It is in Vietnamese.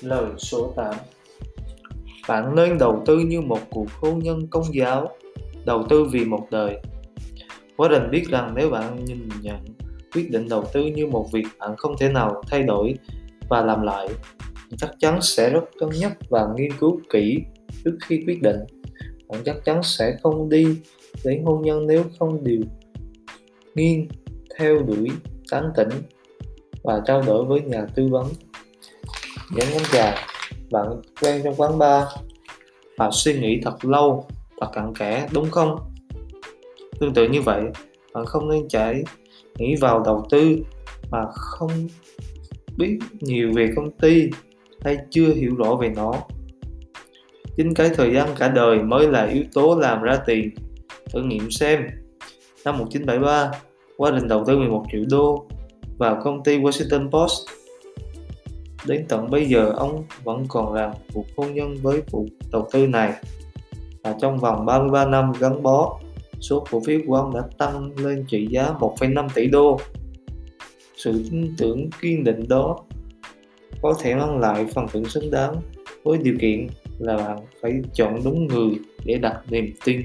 Lời số 8 Bạn nên đầu tư như một cuộc hôn nhân công giáo, đầu tư vì một đời. Warren biết rằng nếu bạn nhìn nhận quyết định đầu tư như một việc bạn không thể nào thay đổi và làm lại, chắc chắn sẽ rất cân nhắc và nghiên cứu kỹ trước khi quyết định. Bạn chắc chắn sẽ không đi đến hôn nhân nếu không điều nghiên theo đuổi tán tỉnh và trao đổi với nhà tư vấn những món trà. Bạn quen trong quán bar. Và suy nghĩ thật lâu và cặn kẽ, đúng không? Tương tự như vậy, bạn không nên chạy nghĩ vào đầu tư mà không biết nhiều về công ty hay chưa hiểu rõ về nó. Chính cái thời gian cả đời mới là yếu tố làm ra tiền. Thử nghiệm xem. Năm 1973 quá trình đầu tư 11 triệu đô vào công ty Washington Post. Đến tận bây giờ ông vẫn còn là cuộc hôn nhân với vụ đầu tư này. Và trong vòng 33 năm gắn bó số cổ phiếu của ông đã tăng lên trị giá 1,5 tỷ đô. Sự tin tưởng kiên định đó có thể mang lại phần thưởng xứng đáng với điều kiện là bạn phải chọn đúng người để đặt niềm tin.